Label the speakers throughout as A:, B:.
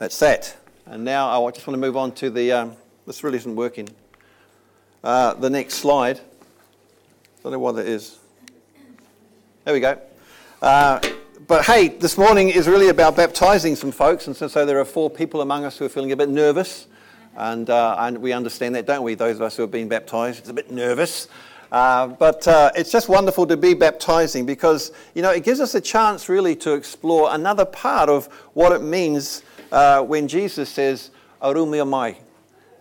A: That's that. And now I just want to move on to the. Um, this really isn't working. Uh, the next slide. I don't know what that is. There we go. Uh, but hey, this morning is really about baptizing some folks, and so, so, there are four people among us who are feeling a bit nervous, and, uh, and we understand that, don't we? Those of us who have been baptized, it's a bit nervous. Uh, but uh, it's just wonderful to be baptizing because, you know, it gives us a chance really to explore another part of what it means uh, when Jesus says, uh,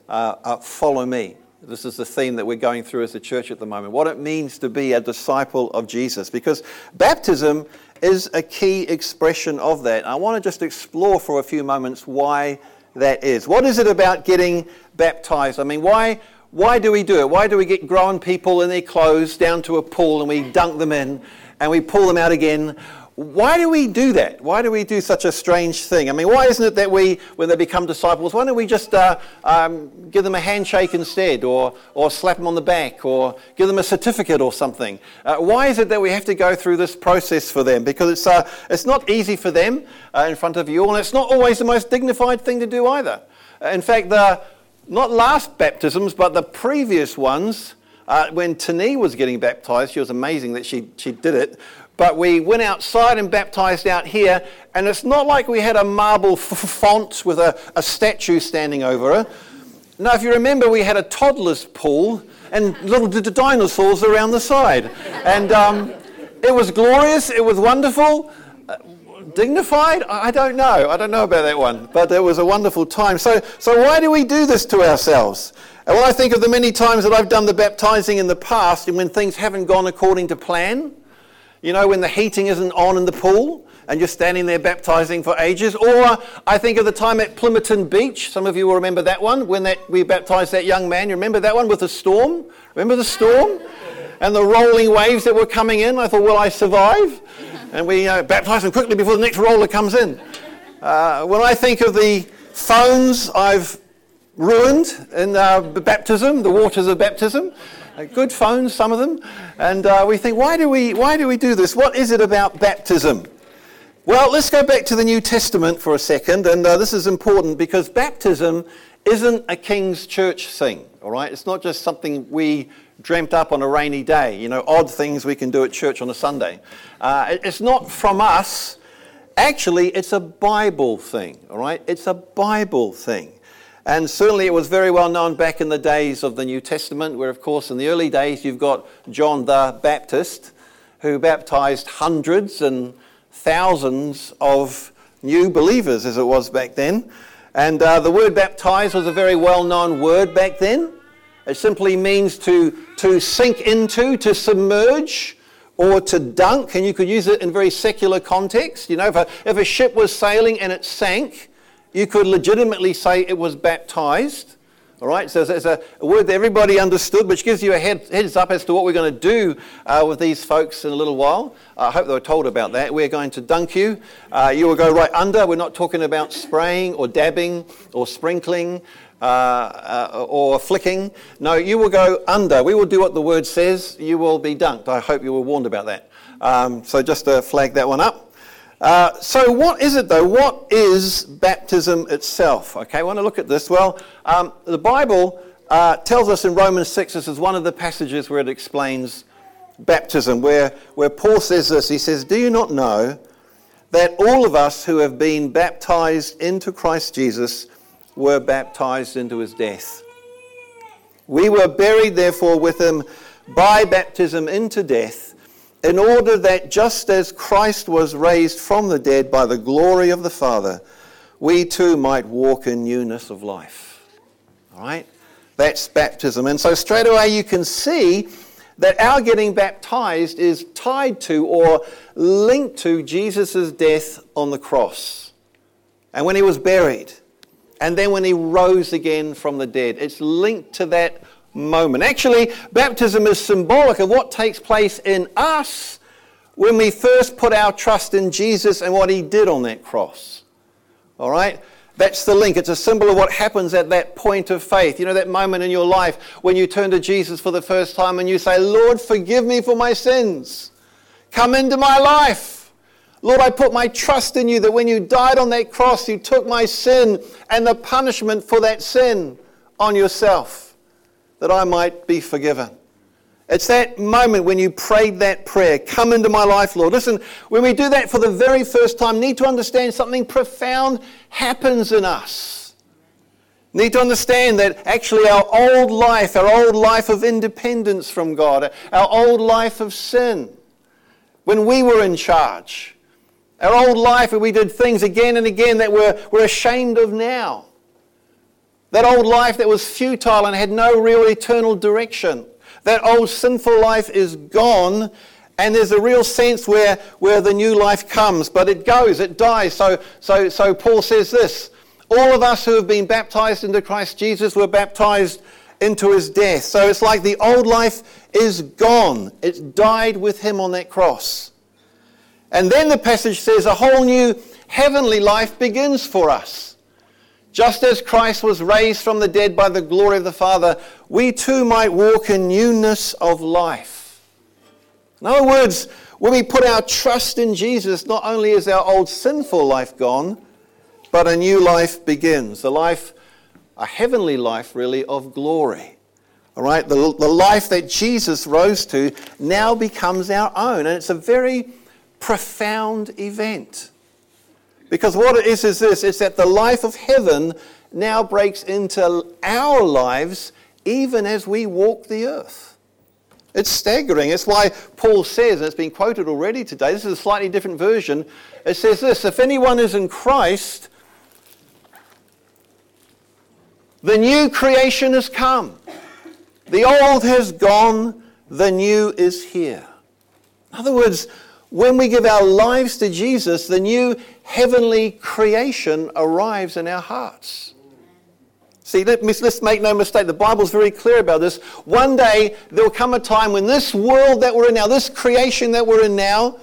A: uh, follow me. This is the theme that we're going through as a church at the moment. What it means to be a disciple of Jesus. Because baptism is a key expression of that. I want to just explore for a few moments why that is. What is it about getting baptized? I mean, why, why do we do it? Why do we get grown people in their clothes down to a pool and we dunk them in and we pull them out again? Why do we do that? Why do we do such a strange thing? I mean, why isn't it that we, when they become disciples, why don't we just uh, um, give them a handshake instead, or, or slap them on the back, or give them a certificate or something? Uh, why is it that we have to go through this process for them? Because it's, uh, it's not easy for them uh, in front of you all, and it's not always the most dignified thing to do either. In fact, the not last baptisms, but the previous ones, uh, when Tani was getting baptized, she was amazing that she, she did it. But we went outside and baptized out here, and it's not like we had a marble f- font with a, a statue standing over it. Now, if you remember, we had a toddler's pool and little d- dinosaurs around the side. And um, it was glorious, it was wonderful. Uh, dignified? I don't know. I don't know about that one. But it was a wonderful time. So, so why do we do this to ourselves? When I think of the many times that I've done the baptizing in the past and when things haven't gone according to plan, you know, when the heating isn't on in the pool and you're standing there baptizing for ages. Or I think of the time at Plympton Beach. Some of you will remember that one when that, we baptized that young man. You remember that one with the storm? Remember the storm? And the rolling waves that were coming in. I thought, will I survive? And we uh, baptized him quickly before the next roller comes in. Uh, when I think of the phones I've ruined in uh, baptism, the waters of baptism, good phones, some of them. And uh, we think, why do we, why do we do this? What is it about baptism? Well, let's go back to the New Testament for a second. And uh, this is important because baptism isn't a King's Church thing, all right? It's not just something we dreamt up on a rainy day, you know, odd things we can do at church on a Sunday. Uh, it's not from us. Actually, it's a Bible thing, all right? It's a Bible thing. And certainly it was very well known back in the days of the New Testament, where, of course, in the early days you've got John the Baptist, who baptized hundreds and thousands of new believers, as it was back then. And uh, the word baptize was a very well known word back then. It simply means to, to sink into, to submerge, or to dunk. And you could use it in very secular context. You know, if a, if a ship was sailing and it sank, you could legitimately say it was baptized. All right, so it's a, word that everybody understood, which gives you a head, heads up as to what we're going to do uh, with these folks in a little while. I hope they were told about that. We're going to dunk you. Uh, you will go right under. We're not talking about spraying or dabbing or sprinkling uh, uh or flicking. No, you will go under. We will do what the word says. You will be dunked. I hope you were warned about that. Um, so just to flag that one up. Uh, so, what is it though? What is baptism itself? Okay, I want to look at this. Well, um, the Bible uh, tells us in Romans 6, this is one of the passages where it explains baptism, where, where Paul says this. He says, Do you not know that all of us who have been baptized into Christ Jesus were baptized into his death? We were buried, therefore, with him by baptism into death in order that just as Christ was raised from the dead by the glory of the Father, we too might walk in newness of life. All right? That's baptism. And so straight away you can see that our getting baptized is tied to or linked to Jesus' death on the cross. And when he was buried, and then when he rose again from the dead, it's linked to that moment. Actually, baptism is symbolic of what takes place in us when we first put our trust in Jesus and what he did on that cross. All right? That's the link. It's a symbol of what happens at that point of faith. You know, that moment in your life when you turn to Jesus for the first time and you say, Lord, forgive me for my sins. Come into my life. Lord, I put my trust in you that when you died on that cross, you took my sin and the punishment for that sin on yourself, that I might be forgiven. It's that moment when you prayed that prayer, come into my life, Lord. Listen, when we do that for the very first time, need to understand something profound happens in us. Need to understand that actually our old life, our old life of independence from God, our old life of sin, when we were in charge, our old life where we did things again and again that we're, we're ashamed of now. That old life that was futile and had no real eternal direction. That old sinful life is gone, and there's a real sense where, where the new life comes, but it goes, it dies. So, so, so Paul says this All of us who have been baptized into Christ Jesus were baptized into his death. So it's like the old life is gone, it's died with him on that cross. And then the passage says a whole new heavenly life begins for us. Just as Christ was raised from the dead by the glory of the Father, we too might walk in newness of life. In other words, when we put our trust in Jesus, not only is our old sinful life gone, but a new life begins. A life, a heavenly life, really, of glory. All right? The, the life that Jesus rose to now becomes our own. And it's a very profound event. Because what it is is this is that the life of heaven now breaks into our lives even as we walk the earth. It's staggering. It's why Paul says, and it's been quoted already today, this is a slightly different version. It says this If anyone is in Christ, the new creation has come. The old has gone, the new is here. In other words, when we give our lives to Jesus, the new heavenly creation arrives in our hearts. See, let, let's make no mistake, the Bible's very clear about this. One day, there will come a time when this world that we're in now, this creation that we're in now,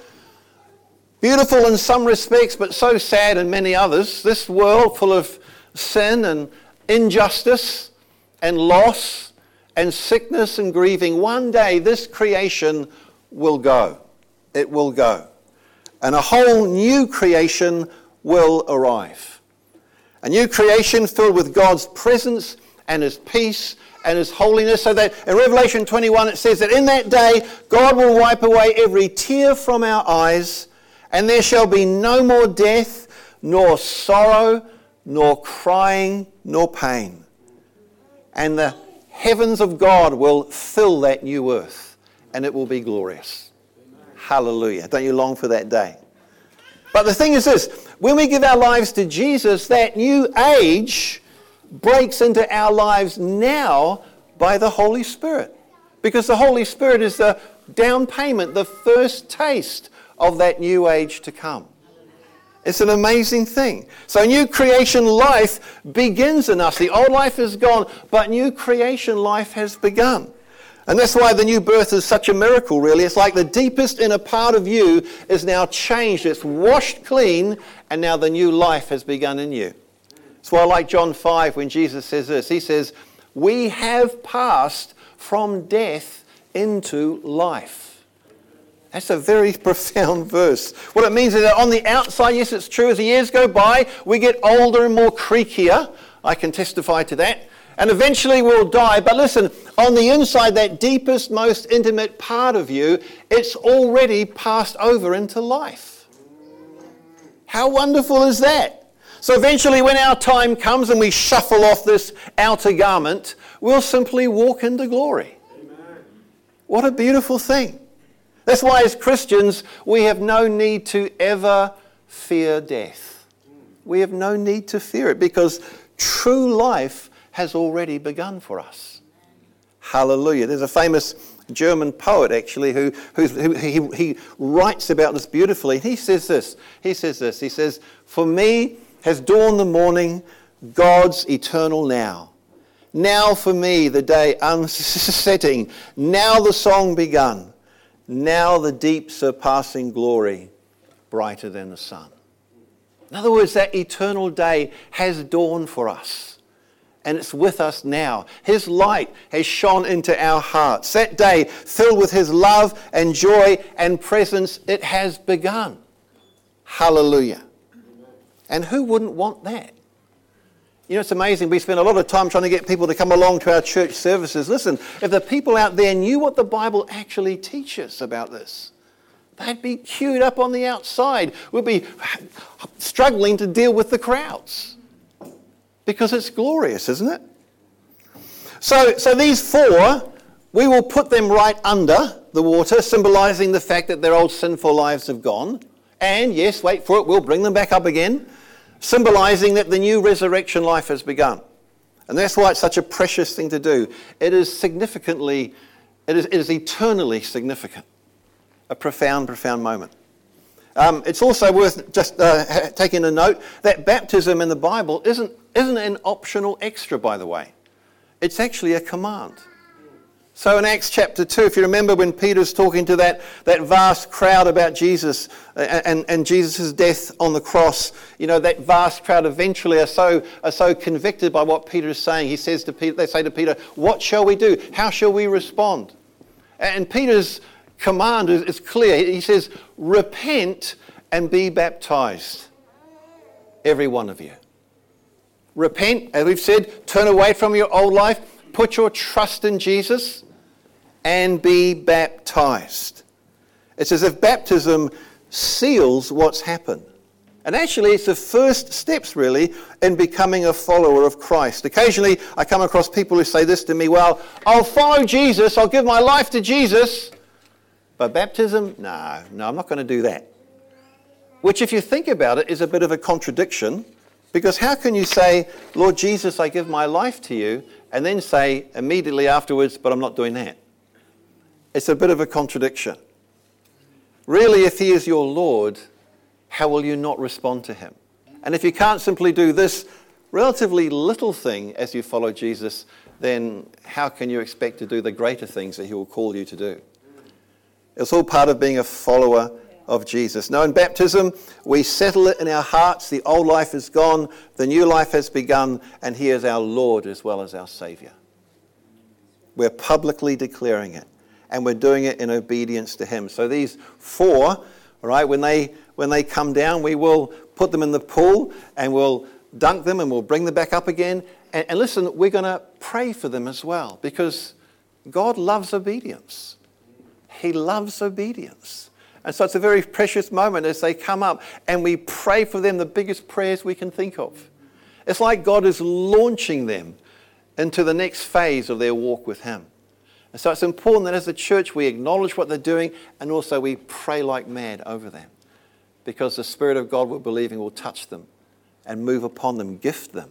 A: beautiful in some respects, but so sad in many others, this world full of sin and injustice and loss and sickness and grieving, one day this creation will go it will go. And a whole new creation will arrive. A new creation filled with God's presence and His peace and His holiness. So that in Revelation 21 it says that in that day God will wipe away every tear from our eyes, and there shall be no more death, nor sorrow, nor crying, nor pain. And the heavens of God will fill that new earth, and it will be glorious. Hallelujah. Don't you long for that day? But the thing is this when we give our lives to Jesus, that new age breaks into our lives now by the Holy Spirit. Because the Holy Spirit is the down payment, the first taste of that new age to come. It's an amazing thing. So, new creation life begins in us. The old life is gone, but new creation life has begun. And that's why the new birth is such a miracle, really. It's like the deepest inner part of you is now changed. It's washed clean, and now the new life has begun in you. That's why I like John 5 when Jesus says this. He says, We have passed from death into life. That's a very profound verse. What it means is that on the outside, yes, it's true, as the years go by, we get older and more creakier. I can testify to that and eventually we'll die. But listen, on the inside, that deepest, most intimate part of you, it's already passed over into life. How wonderful is that? So eventually, when our time comes and we shuffle off this outer garment, we'll simply walk into glory. Amen. What a beautiful thing. That's why, as Christians, we have no need to ever fear death. We have no need to fear it because true life has already begun for us. Hallelujah. There's a famous German poet actually who, who he, he writes about this beautifully. He says this. He says this. He says, For me has dawned the morning, God's eternal now. Now for me the day unsetting. Now the song begun. Now the deep surpassing glory brighter than the sun. In other words, that eternal day has dawned for us and it's with us now. His light has shone into our hearts. That day, filled with His love and joy and presence, it has begun. Hallelujah. And who wouldn't want that? You know, it's amazing. We spend a lot of time trying to get people to come along to our church services. Listen, if the people out there knew what the Bible actually teaches about this, they'd be queued up on the outside. We'd be struggling to deal with the crowds because it's glorious, isn't it? So, so these four, we will put them right under the water, symbolizing the fact that their old sinful lives have gone. And yes, wait for it, we'll bring them back up again symbolizing that the new resurrection life has begun. And that's why it's such a precious thing to do. It is significantly, it is, it is eternally significant. A profound, profound moment. Um, it's also worth just uh, taking a note that baptism in the Bible isn't, isn't an optional extra, by the way. It's actually a command. So in Acts chapter 2, if you remember when Peter's talking to that, that vast crowd about Jesus uh, and, and Jesus' death on the cross, you know, that vast crowd eventually are so, are so convicted by what Peter is saying. He says to Peter, they say to Peter, what shall we do? How shall we respond? And Peter's command is, is clear. He says, repent and be baptized, every one of you. Repent, as we've said, turn away from your old life, put your trust in Jesus and be baptized. It's as if baptism seals what's happened. And actually, it's the first steps, really, in becoming a follower of Christ. Occasionally, I come across people who say this to me Well, I'll follow Jesus, I'll give my life to Jesus. But baptism? No, no, I'm not going to do that. Which, if you think about it, is a bit of a contradiction. Because how can you say, Lord Jesus, I give my life to you, and then say immediately afterwards, but I'm not doing that? It's a bit of a contradiction. Really, if He is your Lord, how will you not respond to Him? And if you can't simply do this relatively little thing as you follow Jesus, then how can you expect to do the greater things that He will call you to do? It's all part of being a follower of Jesus. Now, in baptism, we settle it in our hearts. The old life is gone, the new life has begun, and He is our Lord as well as our Savior. We're publicly declaring it and we're doing it in obedience to Him. So these four, right? when they when they come down, we will put them in the pool and we'll dunk them and we'll bring them back up again. And, and listen, we're going to pray for them as well because God loves obedience. He loves obedience. And so it's a very precious moment as they come up and we pray for them the biggest prayers we can think of. It's like God is launching them into the next phase of their walk with Him. And so it's important that as a church we acknowledge what they're doing and also we pray like mad over them. Because the Spirit of God we're believing will touch them and move upon them, gift them.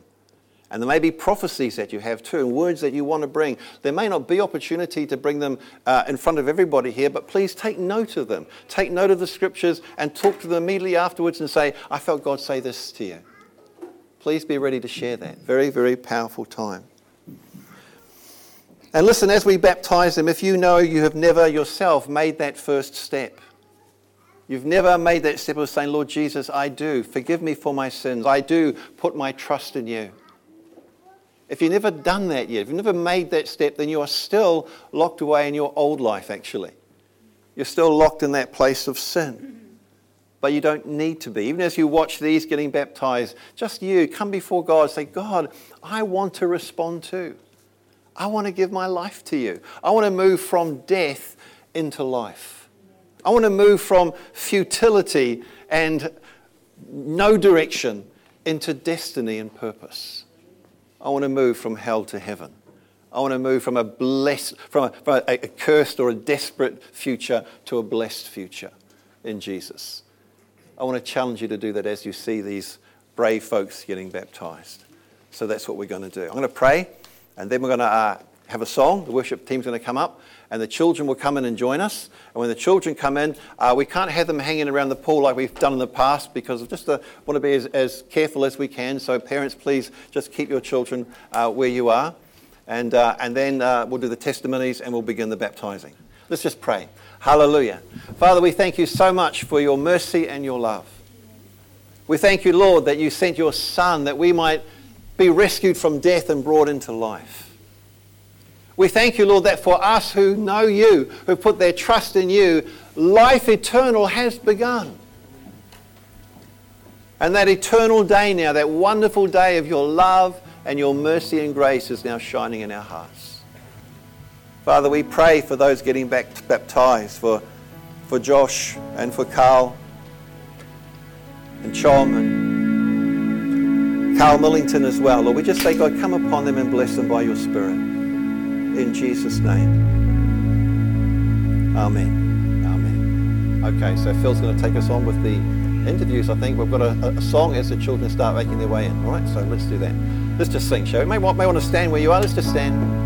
A: And there may be prophecies that you have too, and words that you want to bring. There may not be opportunity to bring them uh, in front of everybody here, but please take note of them. Take note of the scriptures and talk to them immediately afterwards and say, I felt God say this to you. Please be ready to share that. Very, very powerful time. And listen, as we baptize them, if you know you have never yourself made that first step, you've never made that step of saying, Lord Jesus, I do. Forgive me for my sins. I do put my trust in you. If you've never done that yet, if you've never made that step, then you are still locked away in your old life, actually. You're still locked in that place of sin. But you don't need to be. Even as you watch these getting baptized, just you come before God, say, God, I want to respond to. I want to give my life to you. I want to move from death into life. I want to move from futility and no direction into destiny and purpose. I want to move from hell to heaven. I want to move from a blessed, from a, from a, a cursed or a desperate future to a blessed future in Jesus. I want to challenge you to do that as you see these brave folks getting baptized. So that's what we're going to do. I'm going to pray. And then we're going to uh, have a song. The worship team's going to come up, and the children will come in and join us. And when the children come in, uh, we can't have them hanging around the pool like we've done in the past because we just uh, want to be as, as, careful as we can. So, parents, please just keep your children uh, where you are. And, uh, and then uh, we'll do the testimonies and we'll begin the baptizing. Let's just pray. Hallelujah. Father, we thank you so much for your mercy and your love. We thank you, Lord, that you sent your Son that we might be rescued from death and brought into life. We thank you, Lord, that for us who know you, who put their trust in you, life eternal has begun.
B: And that eternal day now, that wonderful day of your love and your mercy and grace is now shining in our hearts. Father, we pray for those getting back baptized, for, for Josh and for Carl and Chom and Carl Millington as well. Lord, we just say, God, come upon them and bless them by your Spirit. In Jesus' name. Amen. Amen. Okay, so Phil's going to take us on with the interviews, I think. We've got a, a, song as the children start making their way in. All right, so let's do that. Let's just sing, shall we? May, may want to stand where you are. Let's just stand.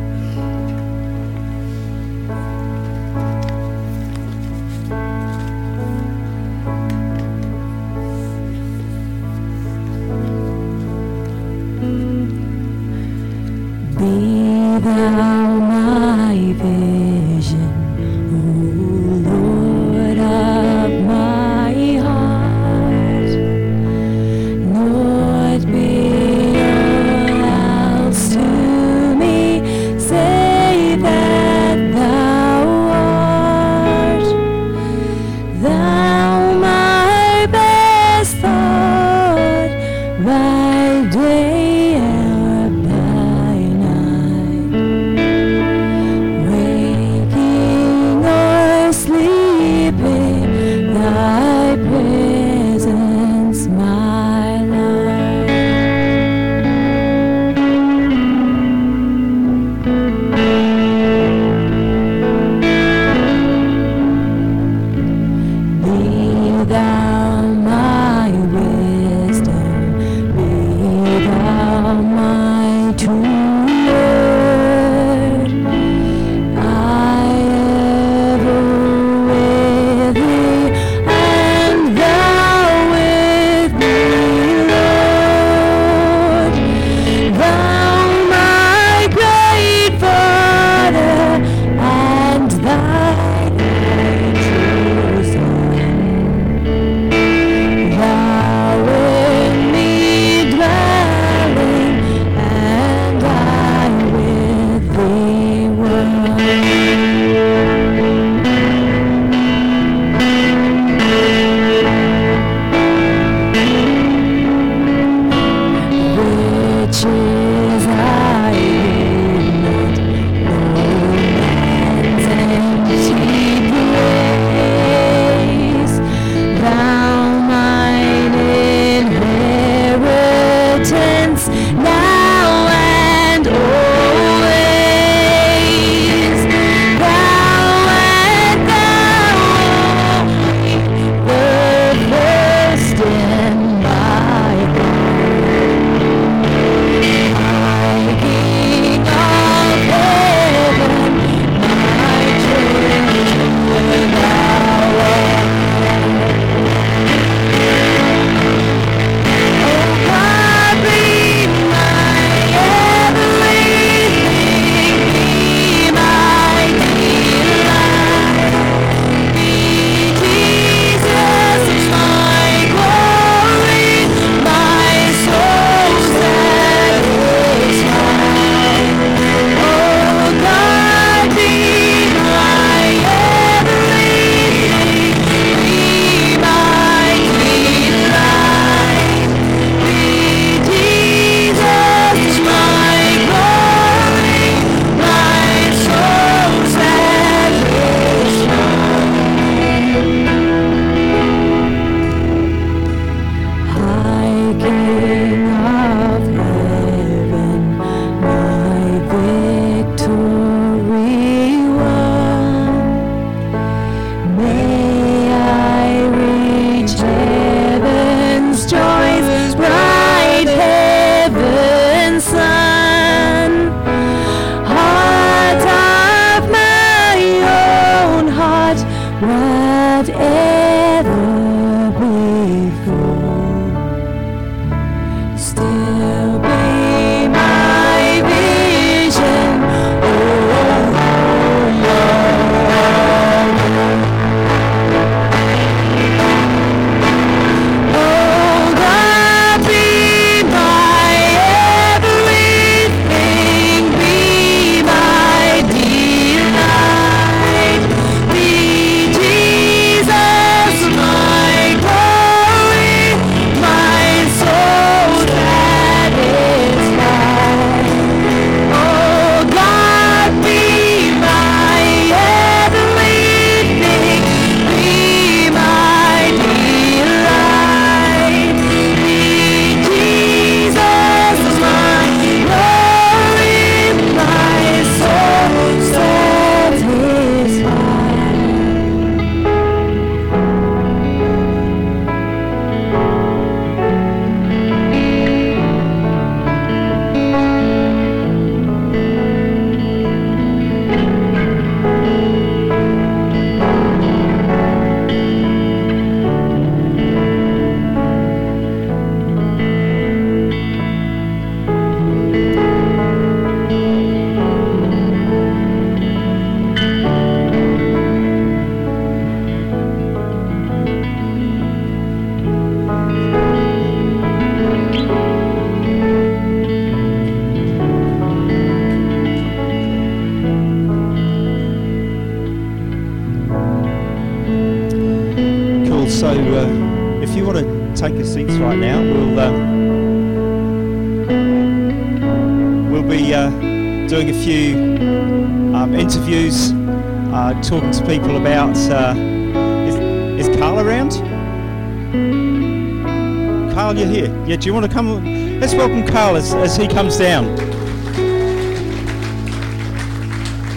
C: You want to come? Let's welcome Carl as, as he comes down.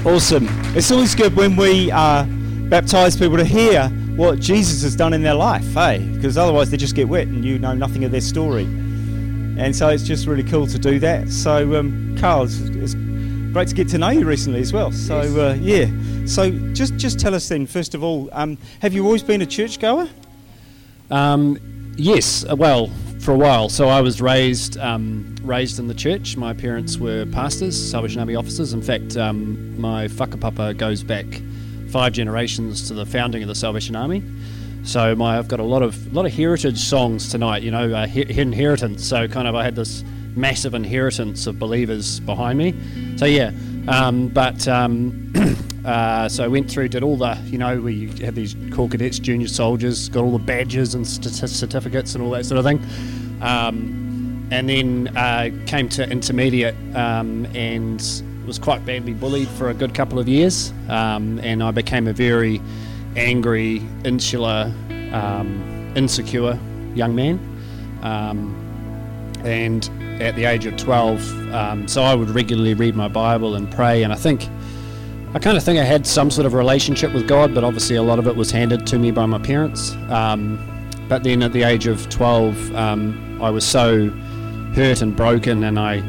C: Awesome. It's always good when we uh, baptize people to hear what Jesus has done in their life, hey? Because otherwise they just get wet and you know nothing of their story. And so it's just really cool to do that. So, um, Carl, it's, it's, great to get to know you recently as well. So, uh, yeah. So, just just tell us then, first of all, um, have you always been a churchgoer?
D: Um, yes. Uh, well, for a while. So I was raised um, raised in the church. My parents were pastors, Salvation Army officers. In fact, um, my whakapapa goes back five generations to the founding of the Salvation Army. So my I've got a lot of lot of heritage songs tonight. You know, uh, he- inheritance. So kind of I had this massive inheritance of believers behind me. So yeah, um, but um, uh, so I went through, did all the, you know, we had these Corps Cadets, junior soldiers, got all the badges and st- certificates and all that sort of thing. Um, and then uh, came to intermediate um, and was quite badly bullied for a good couple of years. Um, and I became a very angry, insular, um, insecure young man. Um, and at the age of 12, um, so I would regularly read my Bible and pray. And I think, I kind of think I had some sort of relationship with God, but obviously a lot of it was handed to me by my parents. Um, but then at the age of 12, um, I was so hurt and broken, and I,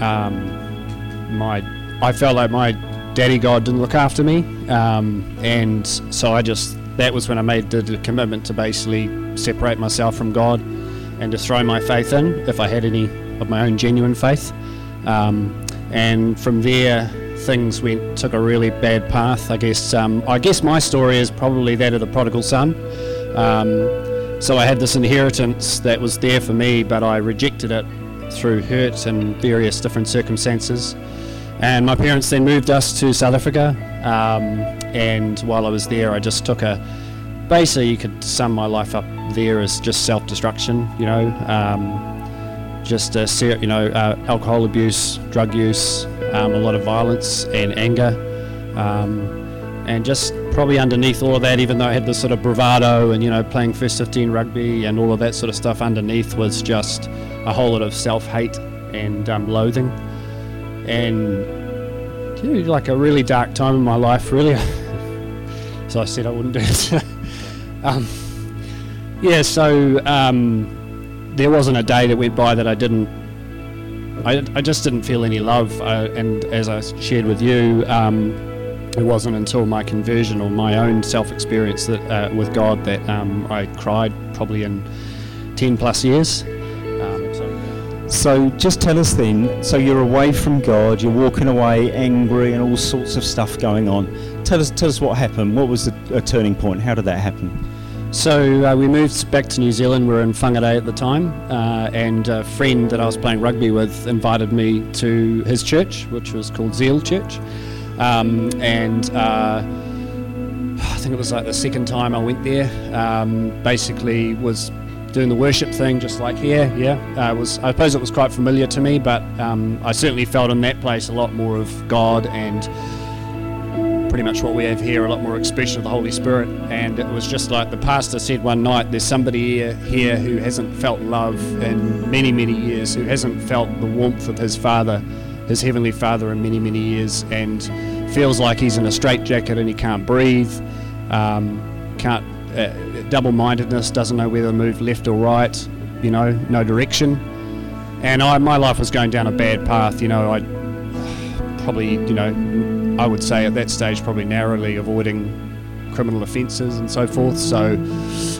D: um, my, I felt like my daddy God didn't look after me, um, and so I just that was when I made the, the commitment to basically separate myself from God and to throw my faith in if I had any of my own genuine faith. Um, and from there, things went took a really bad path. I guess um, I guess my story is probably that of the prodigal son. Um, so I had this inheritance that was there for me, but I rejected it through hurt and various different circumstances. And my parents then moved us to South Africa. Um, and while I was there, I just took a basically you could sum my life up there as just self-destruction. You know, um, just a you know uh, alcohol abuse, drug use, um, a lot of violence and anger, um, and just probably underneath all of that, even though I had this sort of bravado and you know playing first 15 rugby and all of that sort of stuff, underneath was just a whole lot of self-hate and um, loathing, and you know, like a really dark time in my life, really. so I said I wouldn't do it. um, yeah, so um, there wasn't a day that went by that I didn't. I, I just didn't feel any love, uh, and as I shared with you, um, it wasn't until my conversion or my own self-experience that uh, with God that um, I cried probably in ten plus years. Um, so,
C: just tell us then. So you're away from God. You're walking away angry and all sorts of stuff going on. Tell us, tell us what happened. What was the turning point? How did that happen?
D: So uh, we moved back to New Zealand. We were in Whangarei at the time, uh, and a friend that I was playing rugby with invited me to his church, which was called Zeal Church. Um, and uh, I think it was like the second time I went there. Um, basically, was doing the worship thing, just like here. Yeah, uh, was. I suppose it was quite familiar to me, but um, I certainly felt in that place a lot more of God and pretty much what we have here, a lot more expression of the Holy Spirit. And it was just like the pastor said one night, there's somebody here, who hasn't felt love in many, many years, who hasn't felt the warmth of his Father, his Heavenly Father, in many, many years, and feels like he's in a straitjacket and he can't breathe, um, can't, uh, double mindedness, doesn't know whether to move left or right, you know, no direction. And I, my life was going down a bad path, you know, I probably, you know, I would say at that stage probably narrowly avoiding criminal offences and so forth. So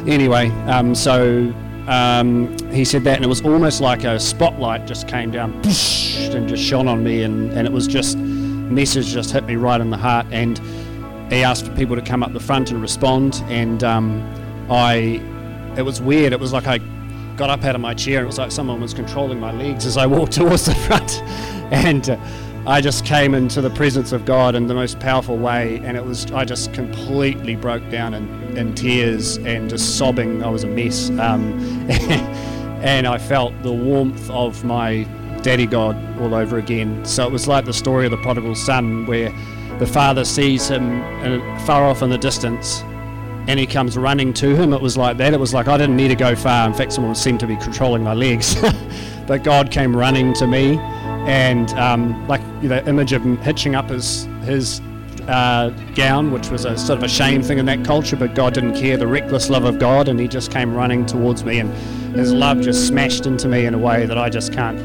D: anyway, um, so um, he said that, and it was almost like a spotlight just came down and just shone on me, and, and it was just message just hit me right in the heart. And he asked for people to come up the front and respond, and um, I, it was weird. It was like I got up out of my chair, and it was like someone was controlling my legs as I walked towards the front, and. Uh, I just came into the presence of God in the most powerful way, and it was I just completely broke down in, in tears and just sobbing. I was a mess, um, and I felt the warmth of my Daddy God all over again. So it was like the story of the prodigal son, where the father sees him far off in the distance and he comes running to him. It was like that. It was like I didn't need to go far. In fact, someone seemed to be controlling my legs. but God came running to me, and um, like you know, image of him hitching up his his uh, gown, which was a sort of a shame thing in that culture, but God didn't care. The reckless love of God, and He just came running towards me, and His love just smashed into me in a way that I just can't,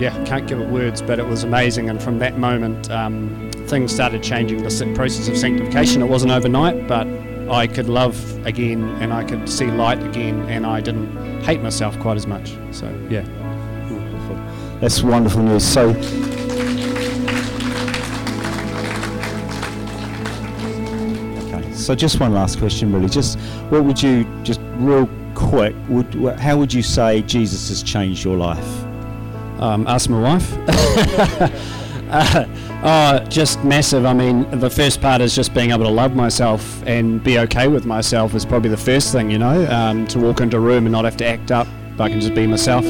D: yeah, can't give it words. But it was amazing, and from that moment, um, things started changing. The process of sanctification. It wasn't overnight, but I could love again, and I could see light again, and I didn't hate myself quite as much. So yeah.
C: That's wonderful news. So So just one last question, really. Just what would you, just real quick, would how would you say Jesus has changed your life?
D: Um, ask my wife. uh, oh, just massive. I mean, the first part is just being able to love myself and be okay with myself is probably the first thing, you know, um, to walk into a room and not have to act up. But I can just be myself.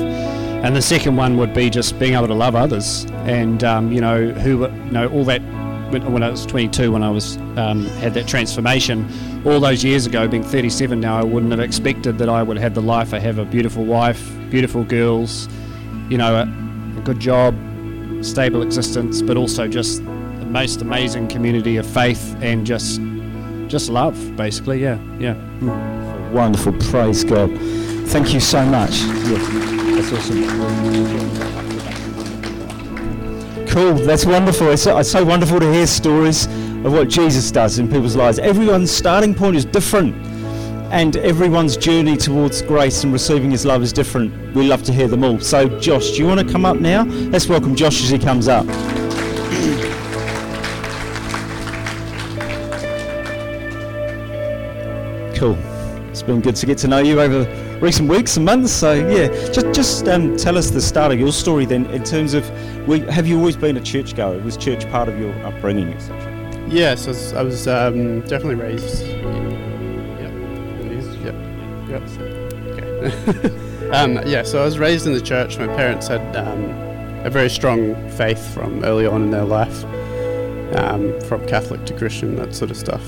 D: And the second one would be just being able to love others and, um, you know, who, you know, all that when I was 22, when I was um, had that transformation, all those years ago, being 37 now, I wouldn't have expected that I would have the life I have a beautiful wife, beautiful girls, you know, a, a good job, stable existence, but also just the most amazing community of faith and just just love, basically. Yeah, yeah.
C: Mm. Wonderful, praise God. Thank you so much. Yeah, that's awesome cool. That's wonderful. It's, it's so wonderful to hear stories of what Jesus does in people's lives. Everyone's starting point is different, and everyone's journey towards grace and receiving His love is different. We love to hear them all. So, Josh, do you want to come up now? Let's welcome Josh as he comes up. Cool. It's been good to get to know you over recent weeks and months. So yeah, just just um, tell us the start of your story then, in terms of, we, have you always been a churchgoer? Was church part of your upbringing, etc.?
E: Yes, I was, um, definitely raised. Yeah, yeah, yeah. Okay. um, yeah, so I was raised in the church. My parents had um, a very strong faith from early on in their life, um, from Catholic to Christian, that sort of stuff.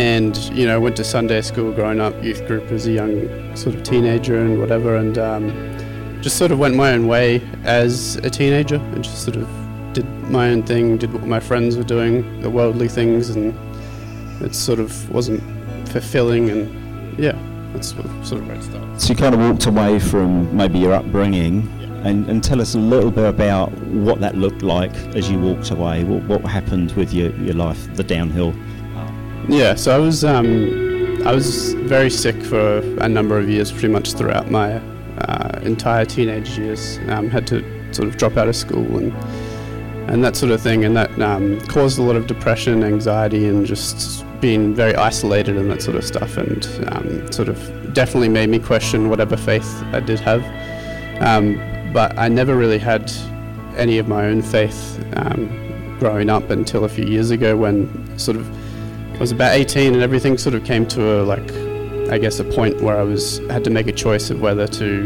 E: And you know went to Sunday school growing up, youth group as a young sort of teenager and whatever, and um, just sort of went my own way as a teenager and just sort of did my own thing, did what my friends were doing, the worldly things, and it sort of wasn't fulfilling, and yeah, that's sort of where it started.
C: So you kind of walked away from maybe your upbringing. And, and, tell us a little bit about what that looked like as you walked away. What, what happened with your, your life, the downhill
E: yeah, so I was um, I was very sick for a number of years, pretty much throughout my uh, entire teenage years. Um, had to sort of drop out of school and and that sort of thing, and that um, caused a lot of depression, anxiety, and just being very isolated and that sort of stuff, and um, sort of definitely made me question whatever faith I did have. Um, but I never really had any of my own faith um, growing up until a few years ago when sort of was about 18 and everything sort of came to a like I guess a point where I was had to make a choice of whether to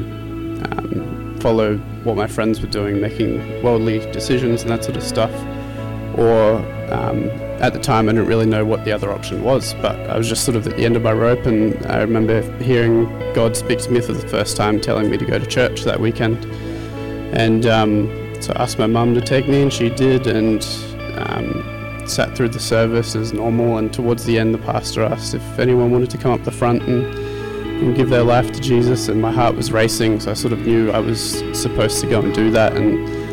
E: um, follow what my friends were doing, making worldly decisions and that sort of stuff, or um, at the time I didn't really know what the other option was. But I was just sort of at the end of my rope, and I remember hearing God speak to me for the first time, telling me to go to church that weekend, and um, so I asked my mum to take me, and she did, and um, sat through the service as normal, and towards the end, the pastor asked if anyone wanted to come up the front and, and give their life to Jesus. And my heart was racing, so I sort of knew I was supposed to go and do that. And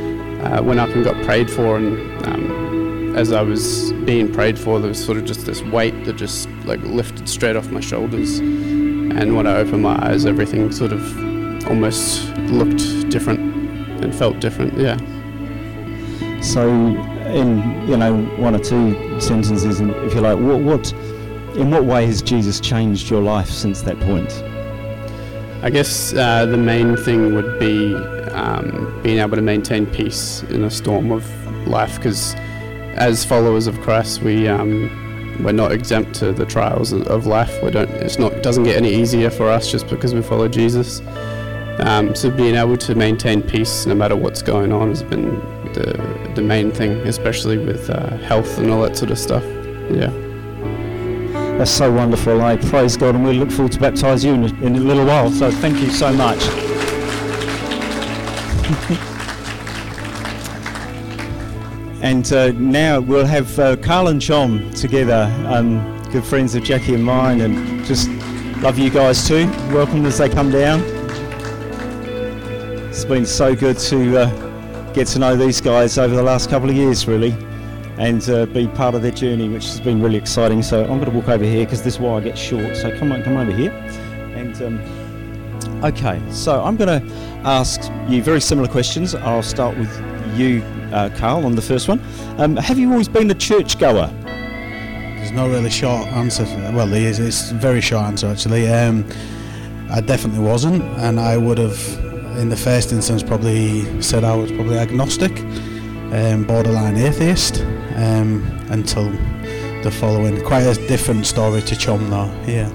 E: uh, went up and got prayed for. And um, as I was being prayed for, there was sort of just this weight that just like lifted straight off my shoulders. And when I opened my eyes, everything sort of almost looked different and felt different. Yeah.
C: So in you know one or two sentences, if you like, what, what in what way has Jesus changed your life since that point?
E: I guess uh, the main thing would be um, being able to maintain peace in a storm of life, because as followers of Christ, we um, we're not exempt to the trials of life. We don't. It's not. It doesn't get any easier for us just because we follow Jesus. Um, so being able to maintain peace no matter what's going on has been the, the main thing, especially with uh, health and all that sort of stuff. Yeah.
C: That's so wonderful. I praise God, and we look forward to baptise you in a, in a little while. So thank you so much. and uh, now we'll have uh, Carl and Chom together, um, good friends of Jackie and mine, and just love you guys too. Welcome as they come down. It's been so good to uh, get to know these guys over the last couple of years, really and uh, be part of their journey, which has been really exciting. So I'm going to walk over here because this wire gets short. So come on, come over here. And um, okay, so I'm going to ask you very similar questions. I'll start with you, uh, Carl, on the first one. Um, have you always been a churchgoer?
F: There's no really short answer. Well, there is. It's a very short answer actually. Um, I definitely wasn't, and I would have, in the first instance, probably said I was probably agnostic um, borderline atheist um, until the following. Quite a different story to Chom though, yeah.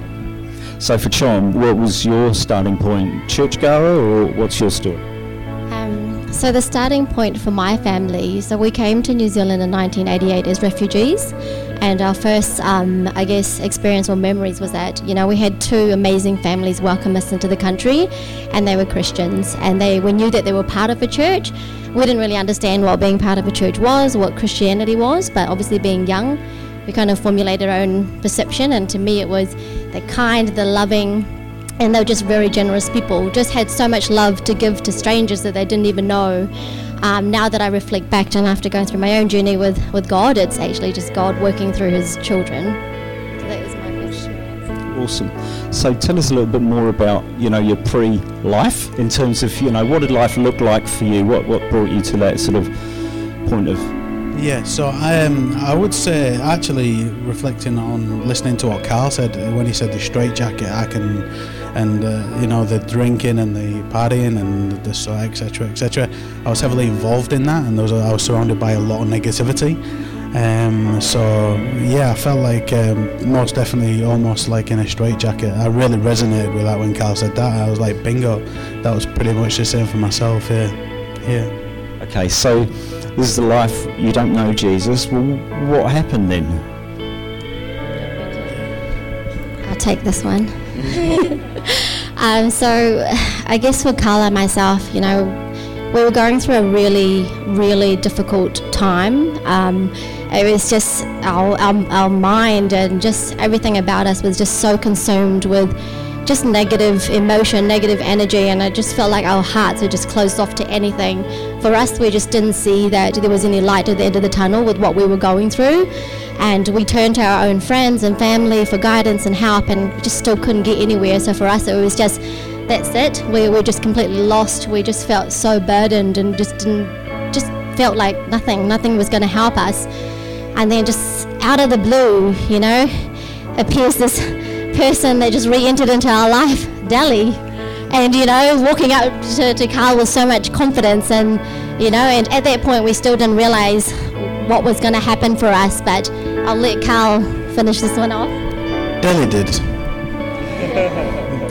C: So for Chom, what was your starting point? Churchgoer or what's your story?
G: Um, so the starting point for my family, so we came to New Zealand in 1988 as refugees and our first, um, I guess, experience or memories was that you know we had two amazing families welcome us into the country, and they were Christians, and they we knew that they were part of a church. We didn't really understand what being part of a church was, what Christianity was, but obviously being young, we kind of formulated our own perception. And to me, it was the kind, the loving, and they were just very generous people. Just had so much love to give to strangers that they didn't even know um, now that I reflect back and after going through my own journey with, with God, it's actually just God working through His children. So that was my first experience.
C: Awesome. So tell us a little bit more about you know your pre-life in terms of you know what did life look like for you? What what brought you to that sort of point of
F: yeah, so I um, I would say actually reflecting on listening to what Carl said when he said the straight jacket, I can, and uh, you know the drinking and the partying and the so etc etc. I was heavily involved in that, and was, I was surrounded by a lot of negativity. Um, so yeah, I felt like um, most definitely almost like in a straight jacket. I really resonated with that when Carl said that. I was like, bingo, that was pretty much the same for myself. Yeah, yeah.
C: Okay, so this is the life you don't know Jesus. Well, what happened then?
G: I'll take this one. um, so, I guess for Carla and myself, you know, we were going through a really, really difficult time. Um, it was just our, our, our mind and just everything about us was just so consumed with just negative emotion, negative energy, and I just felt like our hearts were just closed off to anything. For us, we just didn't see that there was any light at the end of the tunnel with what we were going through. And we turned to our own friends and family for guidance and help, and just still couldn't get anywhere. So for us, it was just that's it. We were just completely lost. We just felt so burdened and just didn't, just felt like nothing, nothing was going to help us. And then just out of the blue, you know, appears this person that just re-entered into our life, Dali. And, you know, walking up to, to Carl with so much confidence and, you know, and at that point we still didn't realize what was going to happen for us, but I'll let Carl finish this one off.
F: Deli did.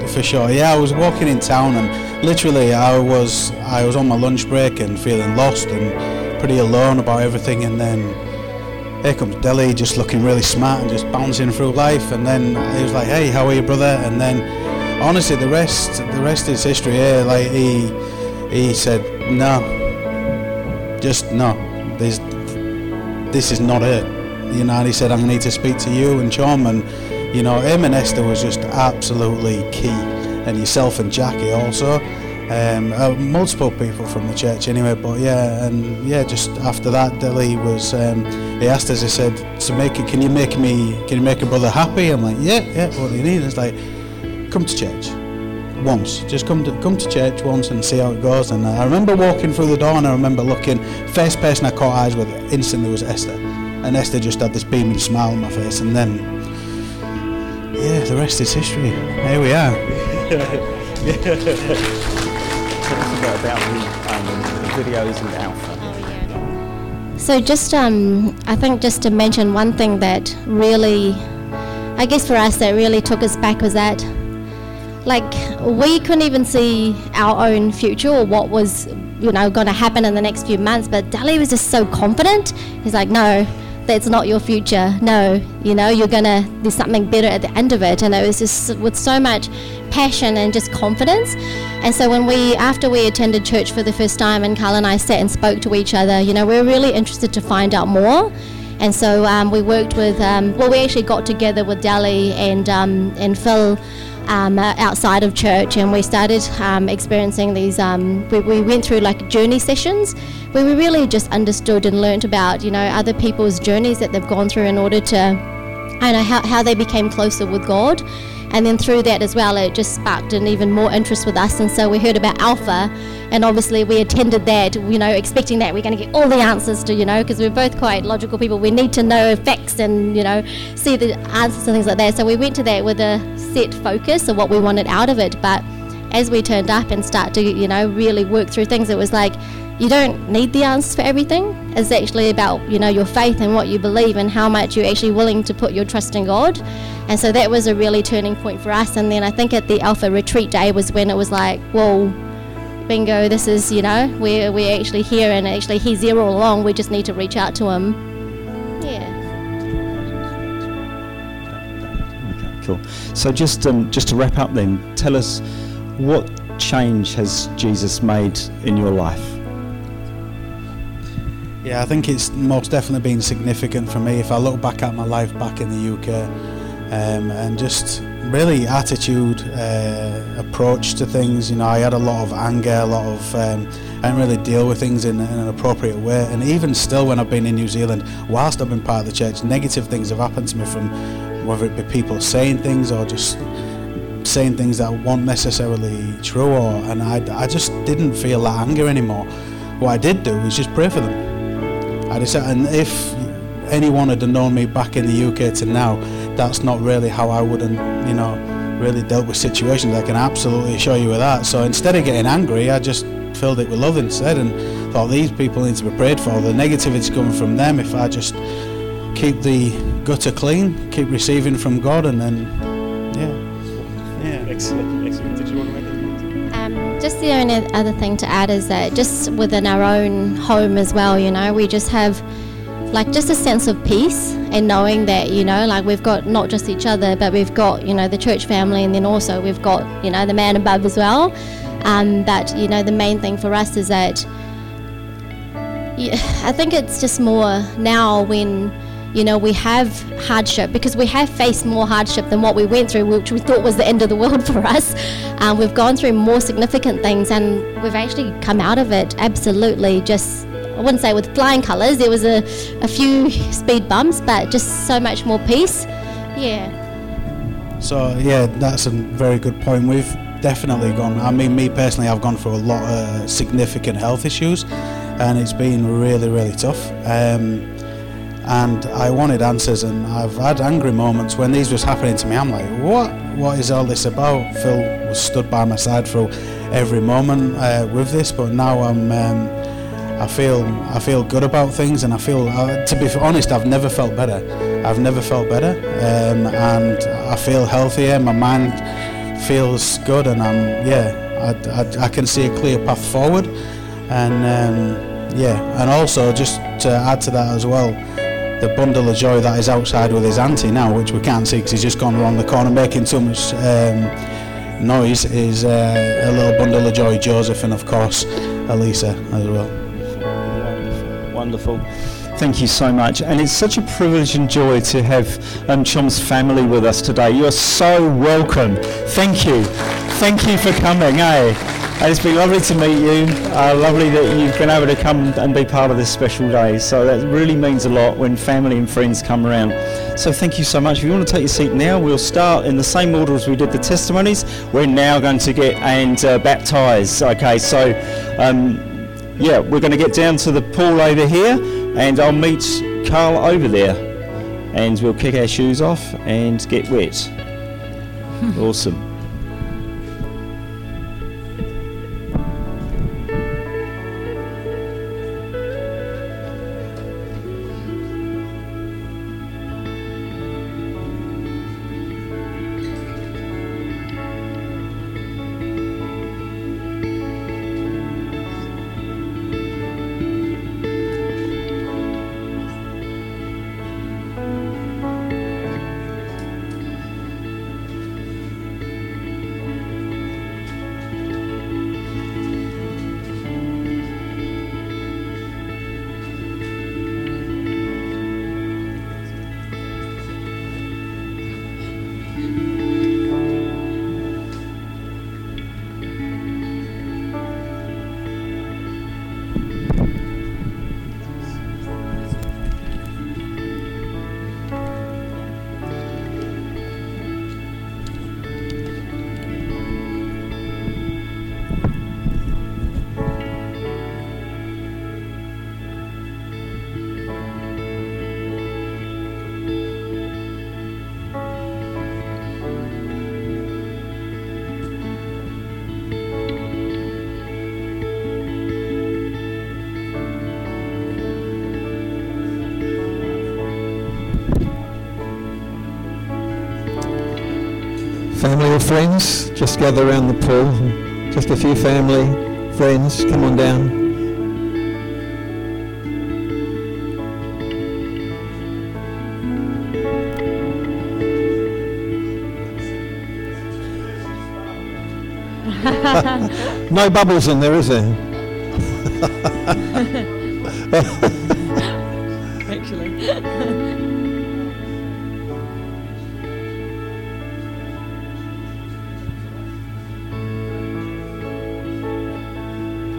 F: for sure. Yeah, I was walking in town and literally I was I was on my lunch break and feeling lost and pretty alone about everything and then here comes Deli just looking really smart and just bouncing through life and then he was like, Hey, how are you brother? And then honestly the rest the rest is history here. like he he said no just no there's this is not it you know and he said I need to speak to you and Chom and you know him and Esther was just absolutely key and yourself and Jackie also um, uh, multiple people from the church anyway but yeah and yeah just after that Dilly was um, he asked us he said so make it, can you make me can you make a brother happy? I'm like yeah yeah what do you need? It's like come to church once just come to come to church once and see how it goes. And I remember walking through the door and I remember looking first person I caught eyes with instantly was Esther. And Esther just had this beaming smile on my face and then yeah the rest is history. Here we are.
C: Tell us a bit about the, um, the videos and Alpha.
G: So just, um, I think just to mention one thing that really, I guess for us that really took us back was that like we couldn't even see our own future or what was you know going to happen in the next few months but Dali was just so confident. He's like no that's not your future. No you know you're gonna there's something better at the end of it and it was just with so much passion and just confidence. And so when we after we attended church for the first time and Carl and I sat and spoke to each other you know we were really interested to find out more. And so um, we worked with um, well we actually got together with Dali and um, and Phil um, uh, outside of church, and we started um, experiencing these. Um, we, we, went through like journey sessions where we really just understood and learnt about you know other people's journeys that they've gone through in order to, I know how, how they became closer with God. And then through that as well, it just sparked an even more interest with us. And so we heard about Alpha, and obviously we attended that, you know, expecting that we're going to get all the answers to, you know, because we're both quite logical people. We need to know facts and, you know, see the answers and things like that. So we went to that with a set focus of what we wanted out of it. But as we turned up and start to, you know, really work through things, it was like, you don't need the answers for everything. It's actually about, you know, your faith and what you believe and how much you're actually willing to put your trust in God. And so that was a really turning point for us. And then I think at the Alpha Retreat Day was when it was like, well, bingo, this is, you know, we're, we're actually here and actually he's there all along. We just need to reach out to him. Yeah.
C: Okay, cool. So just um, just to wrap up then, tell us what change has Jesus made in your life?
F: Yeah, I think it's most definitely been significant for me. If I look back at my life back in the UK, um, and just really attitude, uh, approach to things. You know, I had a lot of anger, a lot of um, I didn't really deal with things in, in, an appropriate way. And even still, when I've been in New Zealand, whilst I've been part of the church, negative things have happened to me from whether it be people saying things or just saying things that weren't necessarily true. Or and I, I just didn't feel that anger anymore. What I did do was just pray for them. I and if anyone had known me back in the UK to now, that's not really how I would have, you know, really dealt with situations. I can absolutely assure you of that. So instead of getting angry, I just filled it with love instead and thought these people need to be prayed for. The negativity's coming from them. If I just keep the gutter clean, keep receiving from God, and then, yeah.
C: Yeah, excellent.
G: Just the only other thing to add is that just within our own home as well, you know, we just have like just a sense of peace and knowing that you know like we've got not just each other but we've got you know the church family and then also we've got you know the man above as well. Um, but you know the main thing for us is that yeah, I think it's just more now when you know we have hardship because we have faced more hardship than what we went through which we thought was the end of the world for us um, we've gone through more significant things and we've actually come out of it absolutely just I wouldn't say with flying colours. There was a, a few speed bumps, but just so much more peace. Yeah.
F: So yeah, that's a very good point. We've definitely gone. I mean, me personally, I've gone through a lot of significant health issues, and it's been really, really tough. Um, and I wanted answers, and I've had angry moments when these was happening to me. I'm like, what? What is all this about? Phil was stood by my side through every moment uh, with this, but now I'm. Um, I feel I feel good about things, and I feel uh, to be honest, I've never felt better. I've never felt better, um, and I feel healthier. My mind feels good, and I'm yeah. I, I, I can see a clear path forward, and um, yeah, and also just to add to that as well, the bundle of joy that is outside with his auntie now, which we can't see because he's just gone around the corner making too much um, noise, is uh, a little bundle of joy, Joseph, and of course Elisa as well
C: wonderful. Thank you so much. And it's such a privilege and joy to have um, family with us today. You are so welcome. Thank you. Thank you for coming, eh? And it's been lovely to meet you. Uh, lovely that you've been able to come and be part of this special day. So that really means a lot when family and friends come around. So thank you so much. If you want to take your seat now, we'll start in the same order as we did the testimonies. We're now going to get and uh, baptise. Okay, so um, yeah, we're going to get down to the pool over here and I'll meet Carl over there and we'll kick our shoes off and get wet. awesome.
A: Friends, just gather around the pool. Just a few family, friends, come on down. no bubbles in there, is there?